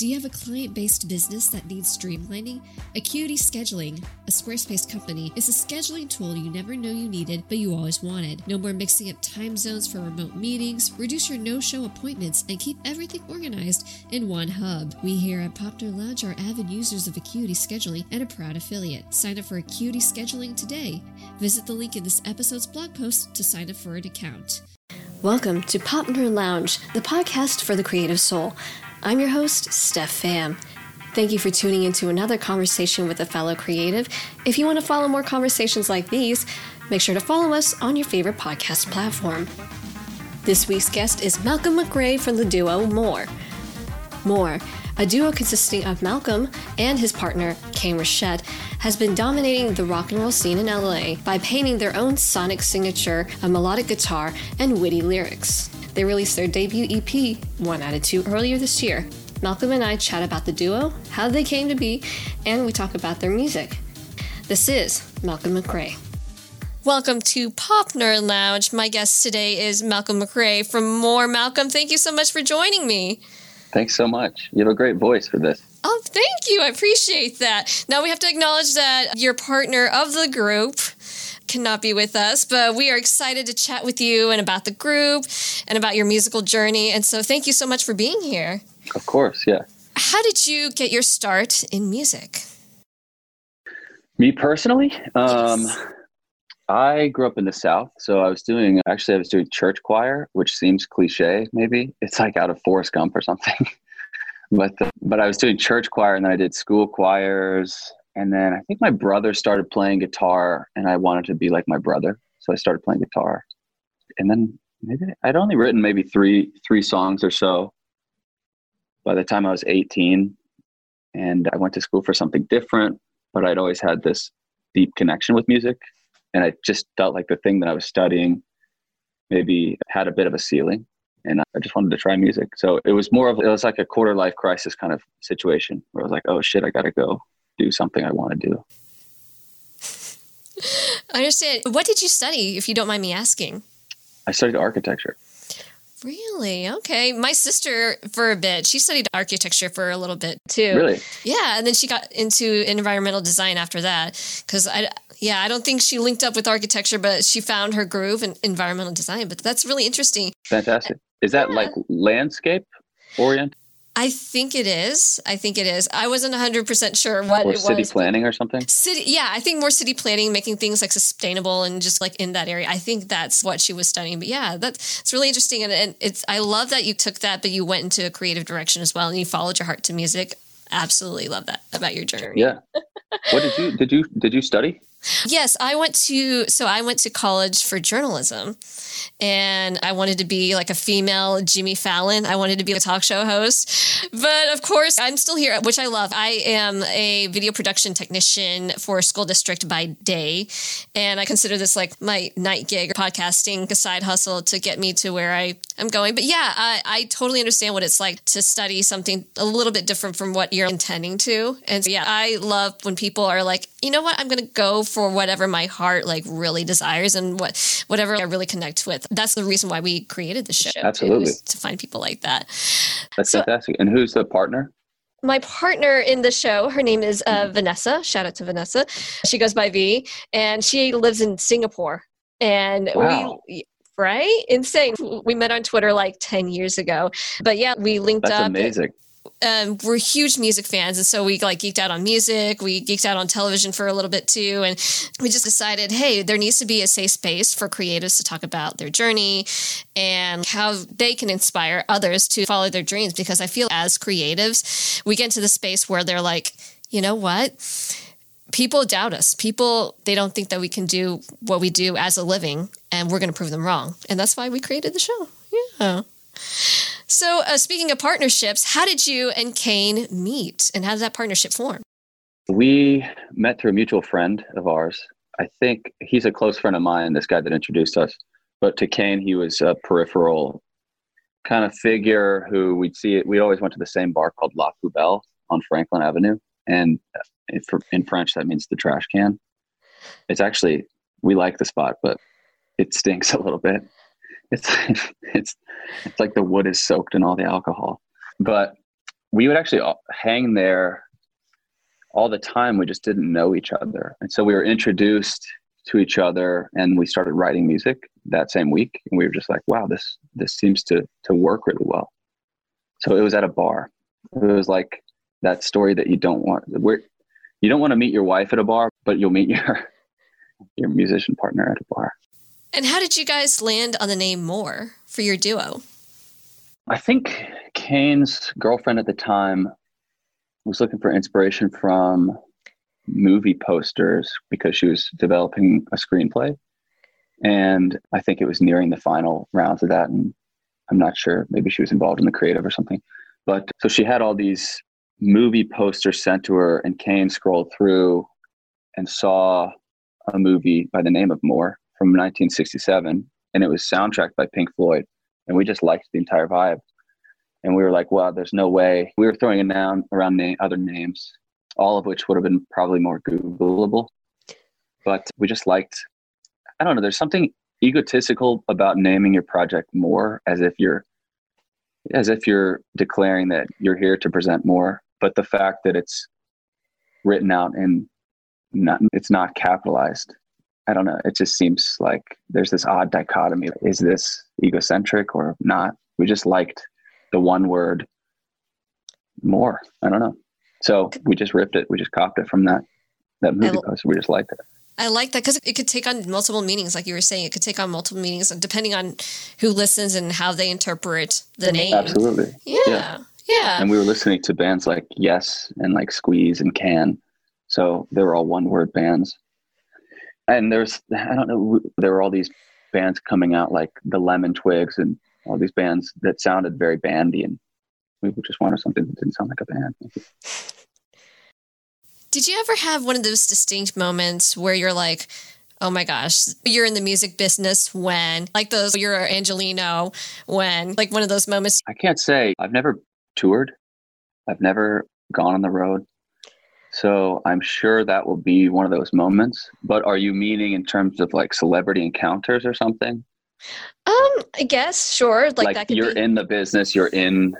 Do you have a client based business that needs streamlining? Acuity Scheduling, a Squarespace company, is a scheduling tool you never know you needed, but you always wanted. No more mixing up time zones for remote meetings, reduce your no show appointments, and keep everything organized in one hub. We here at Pop Nerd Lounge are avid users of Acuity Scheduling and a proud affiliate. Sign up for Acuity Scheduling today. Visit the link in this episode's blog post to sign up for an account. Welcome to Pop Nerd Lounge, the podcast for the creative soul. I'm your host, Steph Pham. Thank you for tuning into another conversation with a fellow creative. If you want to follow more conversations like these, make sure to follow us on your favorite podcast platform. This week's guest is Malcolm McRae from the duo More. More, a duo consisting of Malcolm and his partner, Kane Ritchotte, has been dominating the rock and roll scene in LA by painting their own sonic signature of melodic guitar and witty lyrics. They released their debut EP, One Attitude, earlier this year. Malcolm and I chat about the duo, how they came to be, and we talk about their music. This is Malcolm McRae. Welcome to Pop Nerd Lounge. My guest today is Malcolm McRae from More. Malcolm, thank you so much for joining me. Thanks so much. You have a great voice for this. Oh, thank you. I appreciate that. Now we have to acknowledge that your partner of the group cannot be with us, but we are excited to chat with you and about the group and about your musical journey. And so thank you so much for being here. Of course, yeah. How did you get your start in music? Me personally, um, yes. I grew up in the South, so I was doing actually I was doing church choir, which seems cliche. Maybe it's like out of Forrest Gump or something. but the, but I was doing church choir, and then I did school choirs, and then I think my brother started playing guitar, and I wanted to be like my brother, so I started playing guitar. And then maybe I'd only written maybe three three songs or so by the time I was 18, and I went to school for something different. But I'd always had this deep connection with music, and I just felt like the thing that I was studying maybe had a bit of a ceiling and I just wanted to try music. So it was more of it was like a quarter life crisis kind of situation where I was like, oh shit, I got to go do something I want to do. I understand. What did you study, if you don't mind me asking? I studied architecture. Really? Okay. My sister, for a bit, she studied architecture for a little bit too. Really? Yeah, and then she got into environmental design after that. Because I, yeah, I don't think she linked up with architecture, but she found her groove in environmental design. But that's really interesting. Fantastic. Is that yeah. like landscape oriented? I think it is. I think it is. I wasn't 100% sure what or it city was. planning or something? City yeah, I think more city planning, making things like sustainable and just like in that area. I think that's what she was studying. But yeah, that's it's really interesting and, and it's I love that you took that but you went into a creative direction as well and you followed your heart to music. Absolutely love that about your journey. Yeah. what did you did you did you study? Yes, I went to so I went to college for journalism and I wanted to be like a female Jimmy Fallon. I wanted to be a talk show host. But of course, I'm still here, which I love. I am a video production technician for a school district by day, and I consider this like my night gig podcasting, a side hustle to get me to where I am going. But yeah, I, I totally understand what it's like to study something a little bit different from what you're intending to. And so, yeah, I love when people are like, you know what, I'm going to go for whatever my heart like really desires and what whatever I really connect with. That's the reason why we created the show. Absolutely. To find people like that. That's so, fantastic. And who's the partner? my partner in the show, her name is uh, Vanessa. Shout out to Vanessa. She goes by V, and she lives in Singapore. And wow. we, right? Insane. We met on Twitter like 10 years ago. But yeah, we linked That's up. amazing um, we're huge music fans, and so we like geeked out on music. We geeked out on television for a little bit too, and we just decided, hey, there needs to be a safe space for creatives to talk about their journey and how they can inspire others to follow their dreams. Because I feel as creatives, we get into the space where they're like, you know what? People doubt us. People they don't think that we can do what we do as a living, and we're going to prove them wrong. And that's why we created the show. Yeah. So, uh, speaking of partnerships, how did you and Kane meet and how did that partnership form? We met through a mutual friend of ours. I think he's a close friend of mine, this guy that introduced us. But to Kane, he was a peripheral kind of figure who we'd see it. We always went to the same bar called La Poubelle on Franklin Avenue. And in French, that means the trash can. It's actually, we like the spot, but it stinks a little bit it's it's it's like the wood is soaked in all the alcohol. But we would actually hang there all the time. We just didn't know each other. And so we were introduced to each other and we started writing music that same week. And we were just like, wow, this, this seems to, to work really well. So it was at a bar. It was like that story that you don't want, where you don't want to meet your wife at a bar, but you'll meet your, your musician partner at a bar. And how did you guys land on the name More for your duo? I think Kane's girlfriend at the time was looking for inspiration from movie posters because she was developing a screenplay. And I think it was nearing the final rounds of that. And I'm not sure, maybe she was involved in the creative or something. But so she had all these movie posters sent to her, and Kane scrolled through and saw a movie by the name of More from 1967. And it was soundtracked by Pink Floyd. And we just liked the entire vibe and we were like, "Wow, there's no way." We were throwing it down around na- other names, all of which would have been probably more Googleable, but we just liked. I don't know. There's something egotistical about naming your project more, as if you're, as if you're declaring that you're here to present more. But the fact that it's written out and not, it's not capitalized. I don't know. It just seems like there's this odd dichotomy. Is this egocentric or not? We just liked the one word more. I don't know. So we just ripped it. We just copped it from that that movie l- poster. We just liked it. I like that because it could take on multiple meanings, like you were saying. It could take on multiple meanings depending on who listens and how they interpret the name. Absolutely. Yeah. yeah. Yeah. And we were listening to bands like Yes and like Squeeze and Can. So they were all one word bands. And there's, I don't know, there were all these bands coming out like the Lemon Twigs and all these bands that sounded very bandy, and we just wanted something that didn't sound like a band. Did you ever have one of those distinct moments where you're like, oh my gosh, you're in the music business when, like those, you're Angelino when, like one of those moments? I can't say. I've never toured, I've never gone on the road. So I'm sure that will be one of those moments. But are you meaning in terms of like celebrity encounters or something? Um, I guess sure. Like, like that could you're be... in the business, you're in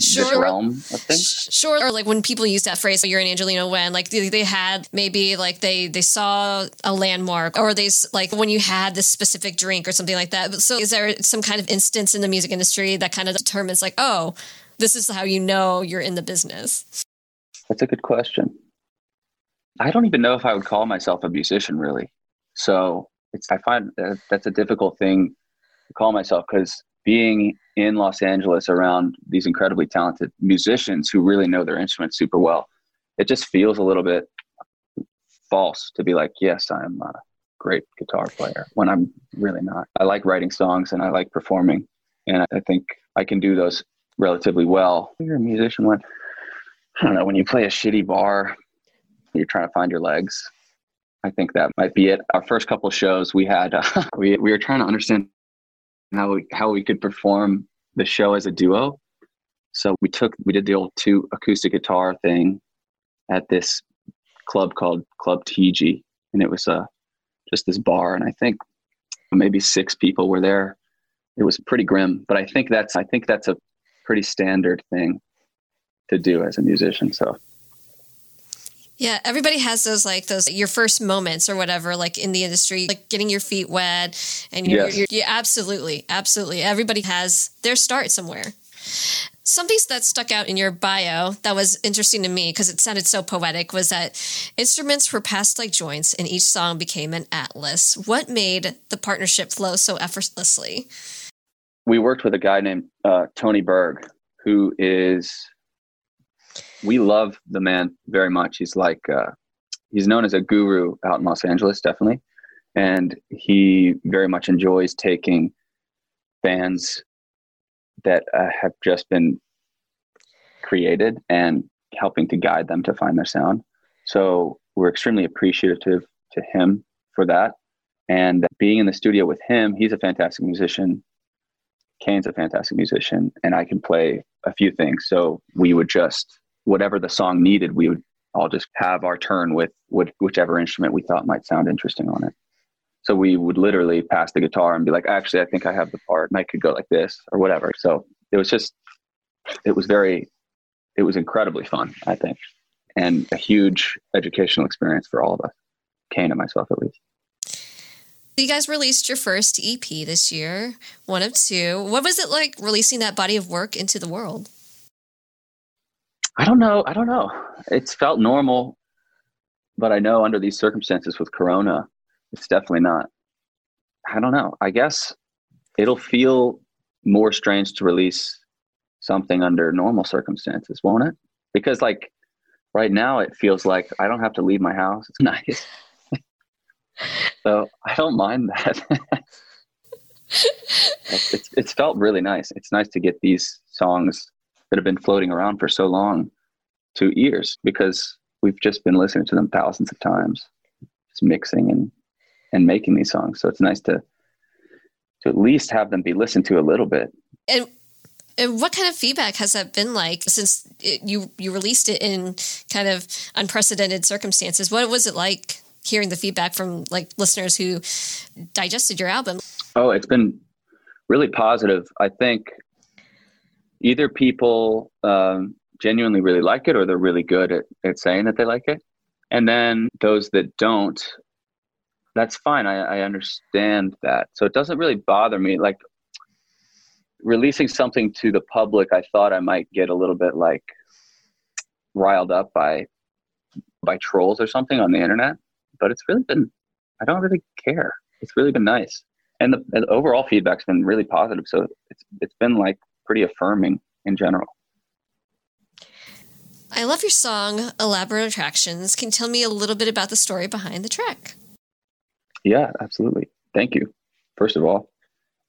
sure. this realm of things. Sure. Or like when people use that phrase, you're in Angelino when like they, they had maybe like they they saw a landmark or they like when you had this specific drink or something like that. So is there some kind of instance in the music industry that kind of determines like, oh, this is how you know you're in the business? That's a good question. I don't even know if I would call myself a musician really. So it's I find that that's a difficult thing to call myself because being in Los Angeles around these incredibly talented musicians who really know their instruments super well, it just feels a little bit false to be like, yes, I'm a great guitar player when I'm really not. I like writing songs and I like performing, and I think I can do those relatively well. You're a musician when I don't know when you play a shitty bar, you're trying to find your legs I think that might be it. Our first couple shows, we had uh, we we were trying to understand how we, how we could perform the show as a duo. So we took we did the old two acoustic guitar thing at this club called Club TG, and it was uh, just this bar, and I think maybe six people were there. It was pretty grim, but I think that's I think that's a pretty standard thing to do as a musician. So yeah, everybody has those like those your first moments or whatever, like in the industry, like getting your feet wet, and you're, yes. you're, you're, absolutely, absolutely. Everybody has their start somewhere. Something that stuck out in your bio that was interesting to me because it sounded so poetic was that instruments were passed like joints, and each song became an atlas. What made the partnership flow so effortlessly? We worked with a guy named uh, Tony Berg, who is we love the man very much. He's like uh, he's known as a guru out in Los Angeles, definitely, and he very much enjoys taking bands that uh, have just been created and helping to guide them to find their sound. So we're extremely appreciative to him for that. And being in the studio with him, he's a fantastic musician. Kane's a fantastic musician, and I can play a few things. So we would just whatever the song needed, we would all just have our turn with, whichever instrument we thought might sound interesting on it. So we would literally pass the guitar and be like, actually, I think I have the part and I could go like this or whatever. So it was just, it was very it was incredibly fun, I think, and a huge educational experience for all of us, Kane and myself at least. You guys released your first EP this year, one of two. What was it like releasing that body of work into the world? I don't know. I don't know. It's felt normal, but I know under these circumstances with Corona, it's definitely not. I don't know. I guess it'll feel more strange to release something under normal circumstances, won't it? Because like right now, it feels like I don't have to leave my house. It's nice. so I don't mind that. it's, it's felt really nice. It's nice to get these songs that have been floating around for so long to ears because we've just been listening to them thousands of times, just mixing and and making these songs. So it's nice to to at least have them be listened to a little bit. And and what kind of feedback has that been like since it, you you released it in kind of unprecedented circumstances? What was it like hearing the feedback from like listeners who digested your album? Oh, it's been really positive. I think either people um, genuinely really like it or they're really good at, at saying that they like it. And then those that don't, that's fine. I, I understand that. So it doesn't really bother me. Like releasing something to the public, I thought I might get a little bit like riled up by by trolls or something on the internet but it's really been I don't really care. It's really been nice, and the, the overall feedback's been really positive. So it's it's been like pretty affirming in general. I love your song Elaborate Attractions. Can you tell me a little bit about the story behind the track? Yeah, absolutely. Thank you. First of all,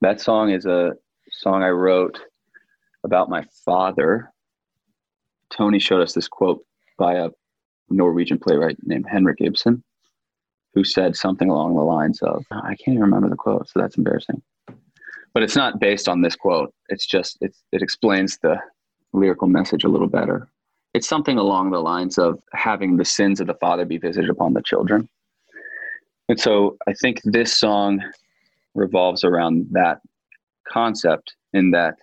that song is a song I wrote about my father. Tony showed us this quote by a Norwegian playwright named Henrik Ibsen who said something along the lines of, I can't even remember the quote, so that's embarrassing. But it's not based on this quote. It's just, it's, it explains the lyrical message a little better. It's something along the lines of having the sins of the father be visited upon the children. And so I think this song revolves around that concept in that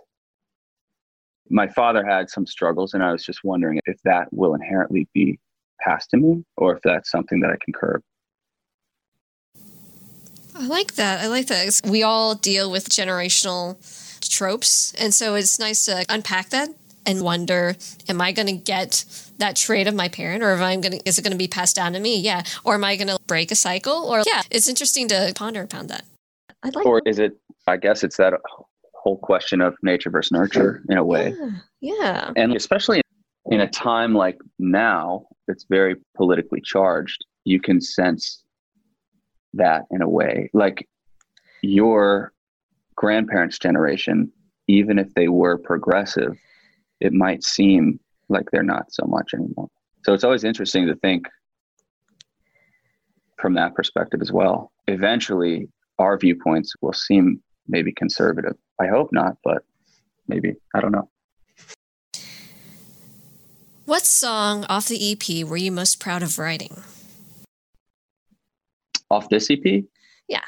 my father had some struggles, and I was just wondering if that will inherently be passed to me or if that's something that I can curb. I like that. I like that. We all deal with generational tropes. And so it's nice to unpack that and wonder, am I going to get that trait of my parent or am I going to, is it going to be passed down to me? Yeah. Or am I going to break a cycle? Or yeah, it's interesting to ponder upon that. I like or is it, I guess it's that whole question of nature versus nurture in a way. Yeah. yeah. And especially in a time like now, it's very politically charged. You can sense that in a way. Like your grandparents' generation, even if they were progressive, it might seem like they're not so much anymore. So it's always interesting to think from that perspective as well. Eventually, our viewpoints will seem maybe conservative. I hope not, but maybe. I don't know. What song off the EP were you most proud of writing? Off this EP? Yeah.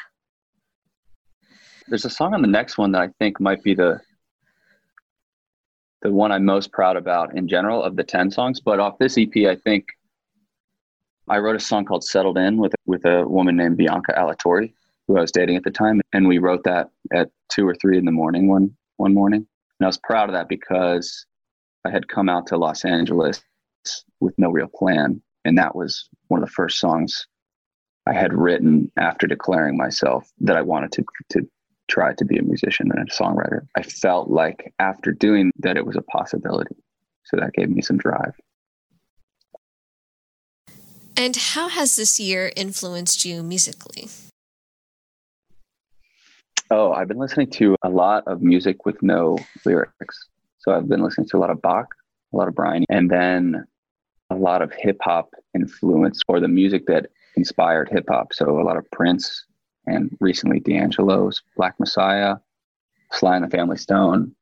There's a song on the next one that I think might be the the one I'm most proud about in general of the 10 songs, but off this EP I think I wrote a song called Settled In with with a woman named Bianca Alatorre who I was dating at the time and we wrote that at 2 or 3 in the morning one one morning. And I was proud of that because I had come out to Los Angeles with no real plan and that was one of the first songs I had written after declaring myself that I wanted to to try to be a musician and a songwriter. I felt like after doing that it was a possibility. So that gave me some drive. And how has this year influenced you musically? Oh, I've been listening to a lot of music with no lyrics. So I've been listening to a lot of Bach, a lot of Brian, and then a lot of hip hop influence or the music that inspired hip hop. So a lot of Prince and recently D'Angelo's Black Messiah, Sly and the Family Stone.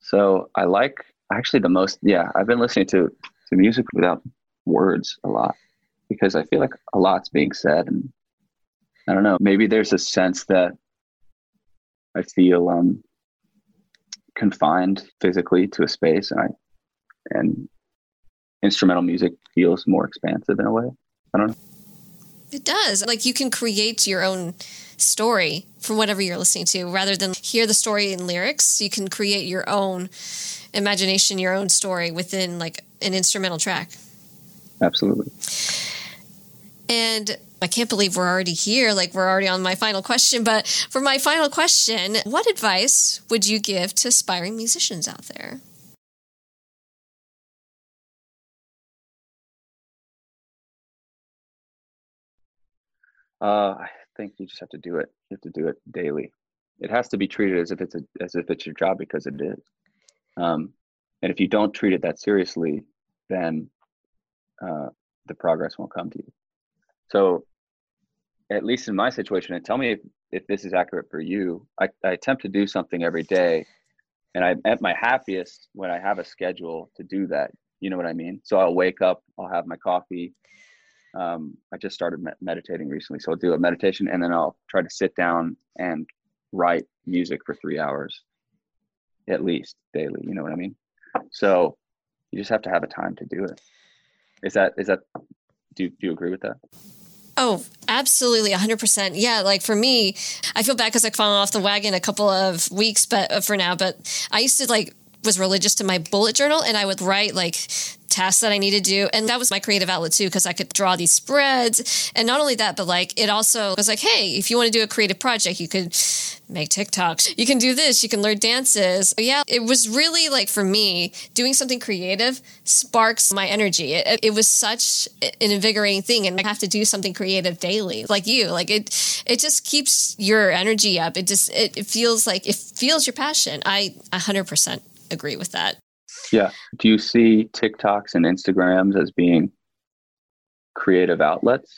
So I like actually the most. Yeah, I've been listening to to music without words a lot because I feel like a lot's being said, and I don't know. Maybe there's a sense that I feel um, confined physically to a space, and I and instrumental music feels more expansive in a way. I don't know. It does. Like you can create your own story from whatever you're listening to rather than hear the story in lyrics. You can create your own imagination, your own story within like an instrumental track. Absolutely. And I can't believe we're already here. Like we're already on my final question. But for my final question, what advice would you give to aspiring musicians out there? Uh, I think you just have to do it. You have to do it daily. It has to be treated as if it's a, as if it's your job because it is. Um, and if you don't treat it that seriously, then uh, the progress won't come to you. So, at least in my situation, and tell me if, if this is accurate for you. I, I attempt to do something every day, and I'm at my happiest when I have a schedule to do that. You know what I mean? So I'll wake up, I'll have my coffee, um, I just started meditating recently, so I'll do a meditation and then I'll try to sit down and write music for three hours, at least daily. You know what I mean? So you just have to have a time to do it. Is that is that? Do do you agree with that? Oh, absolutely, 100%. Yeah, like for me, I feel bad because I've fallen off the wagon a couple of weeks but uh, for now, but I used to like was religious to my bullet journal and I would write like tasks that I need to do. And that was my creative outlet too, because I could draw these spreads. And not only that, but like it also was like, hey, if you want to do a creative project, you could make TikToks. You can do this. You can learn dances. But yeah, it was really like for me, doing something creative sparks my energy. It, it, was such an invigorating thing. And I have to do something creative daily, like you. Like it, it just keeps your energy up. It just, it, it feels like it feels your passion. I 100% agree with that. Yeah. Do you see TikToks and Instagrams as being creative outlets?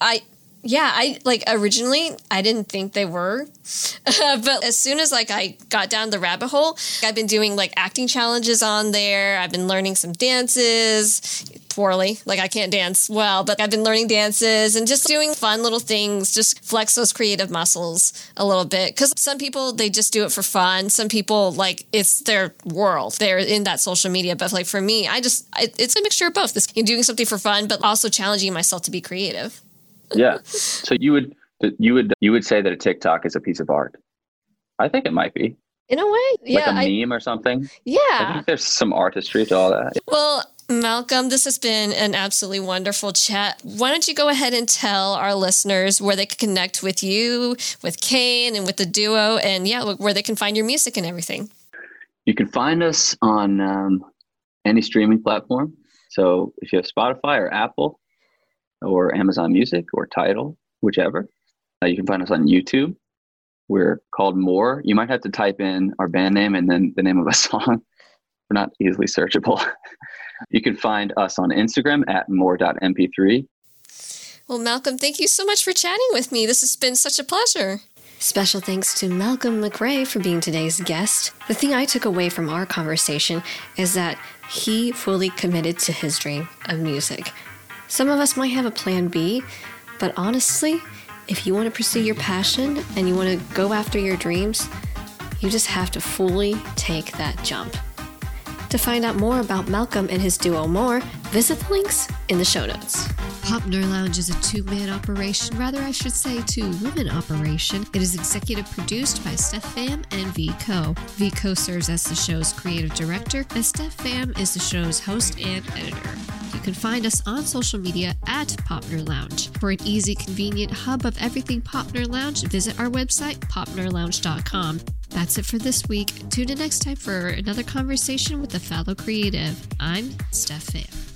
I yeah, I like originally I didn't think they were. but as soon as like I got down the rabbit hole, I've been doing like acting challenges on there. I've been learning some dances poorly. Like I can't dance well, but I've been learning dances and just doing fun little things, just flex those creative muscles a little bit. Cause some people, they just do it for fun. Some people, like, it's their world. They're in that social media. But like for me, I just, I, it's a mixture of both. This doing something for fun, but also challenging myself to be creative. yeah. So you would, you would, you would say that a TikTok is a piece of art. I think it might be. In a way, yeah. Like a meme I, or something. Yeah. I think there's some artistry to all that. Well, Malcolm, this has been an absolutely wonderful chat. Why don't you go ahead and tell our listeners where they can connect with you, with Kane, and with the duo, and yeah, where they can find your music and everything? You can find us on um, any streaming platform. So if you have Spotify or Apple or Amazon Music or Tidal, whichever, uh, you can find us on YouTube. We're called More. You might have to type in our band name and then the name of a song. We're not easily searchable. You can find us on Instagram at more.mp3. Well, Malcolm, thank you so much for chatting with me. This has been such a pleasure. Special thanks to Malcolm McRae for being today's guest. The thing I took away from our conversation is that he fully committed to his dream of music. Some of us might have a plan B, but honestly, if you want to pursue your passion and you want to go after your dreams, you just have to fully take that jump. To find out more about Malcolm and his duo More, visit the links in the show notes. Pop Nerd Lounge is a two man operation, rather, I should say, two woman operation. It is executive produced by Steph Pham and V Co. V Co serves as the show's creative director, and Steph Pham is the show's host and editor. You can find us on social media at Pop Nerd Lounge. For an easy, convenient hub of everything Pop Nerd Lounge, visit our website, popnerdlounge.com. That's it for this week. Tune in next time for another conversation with a fellow creative. I'm Steph Pham.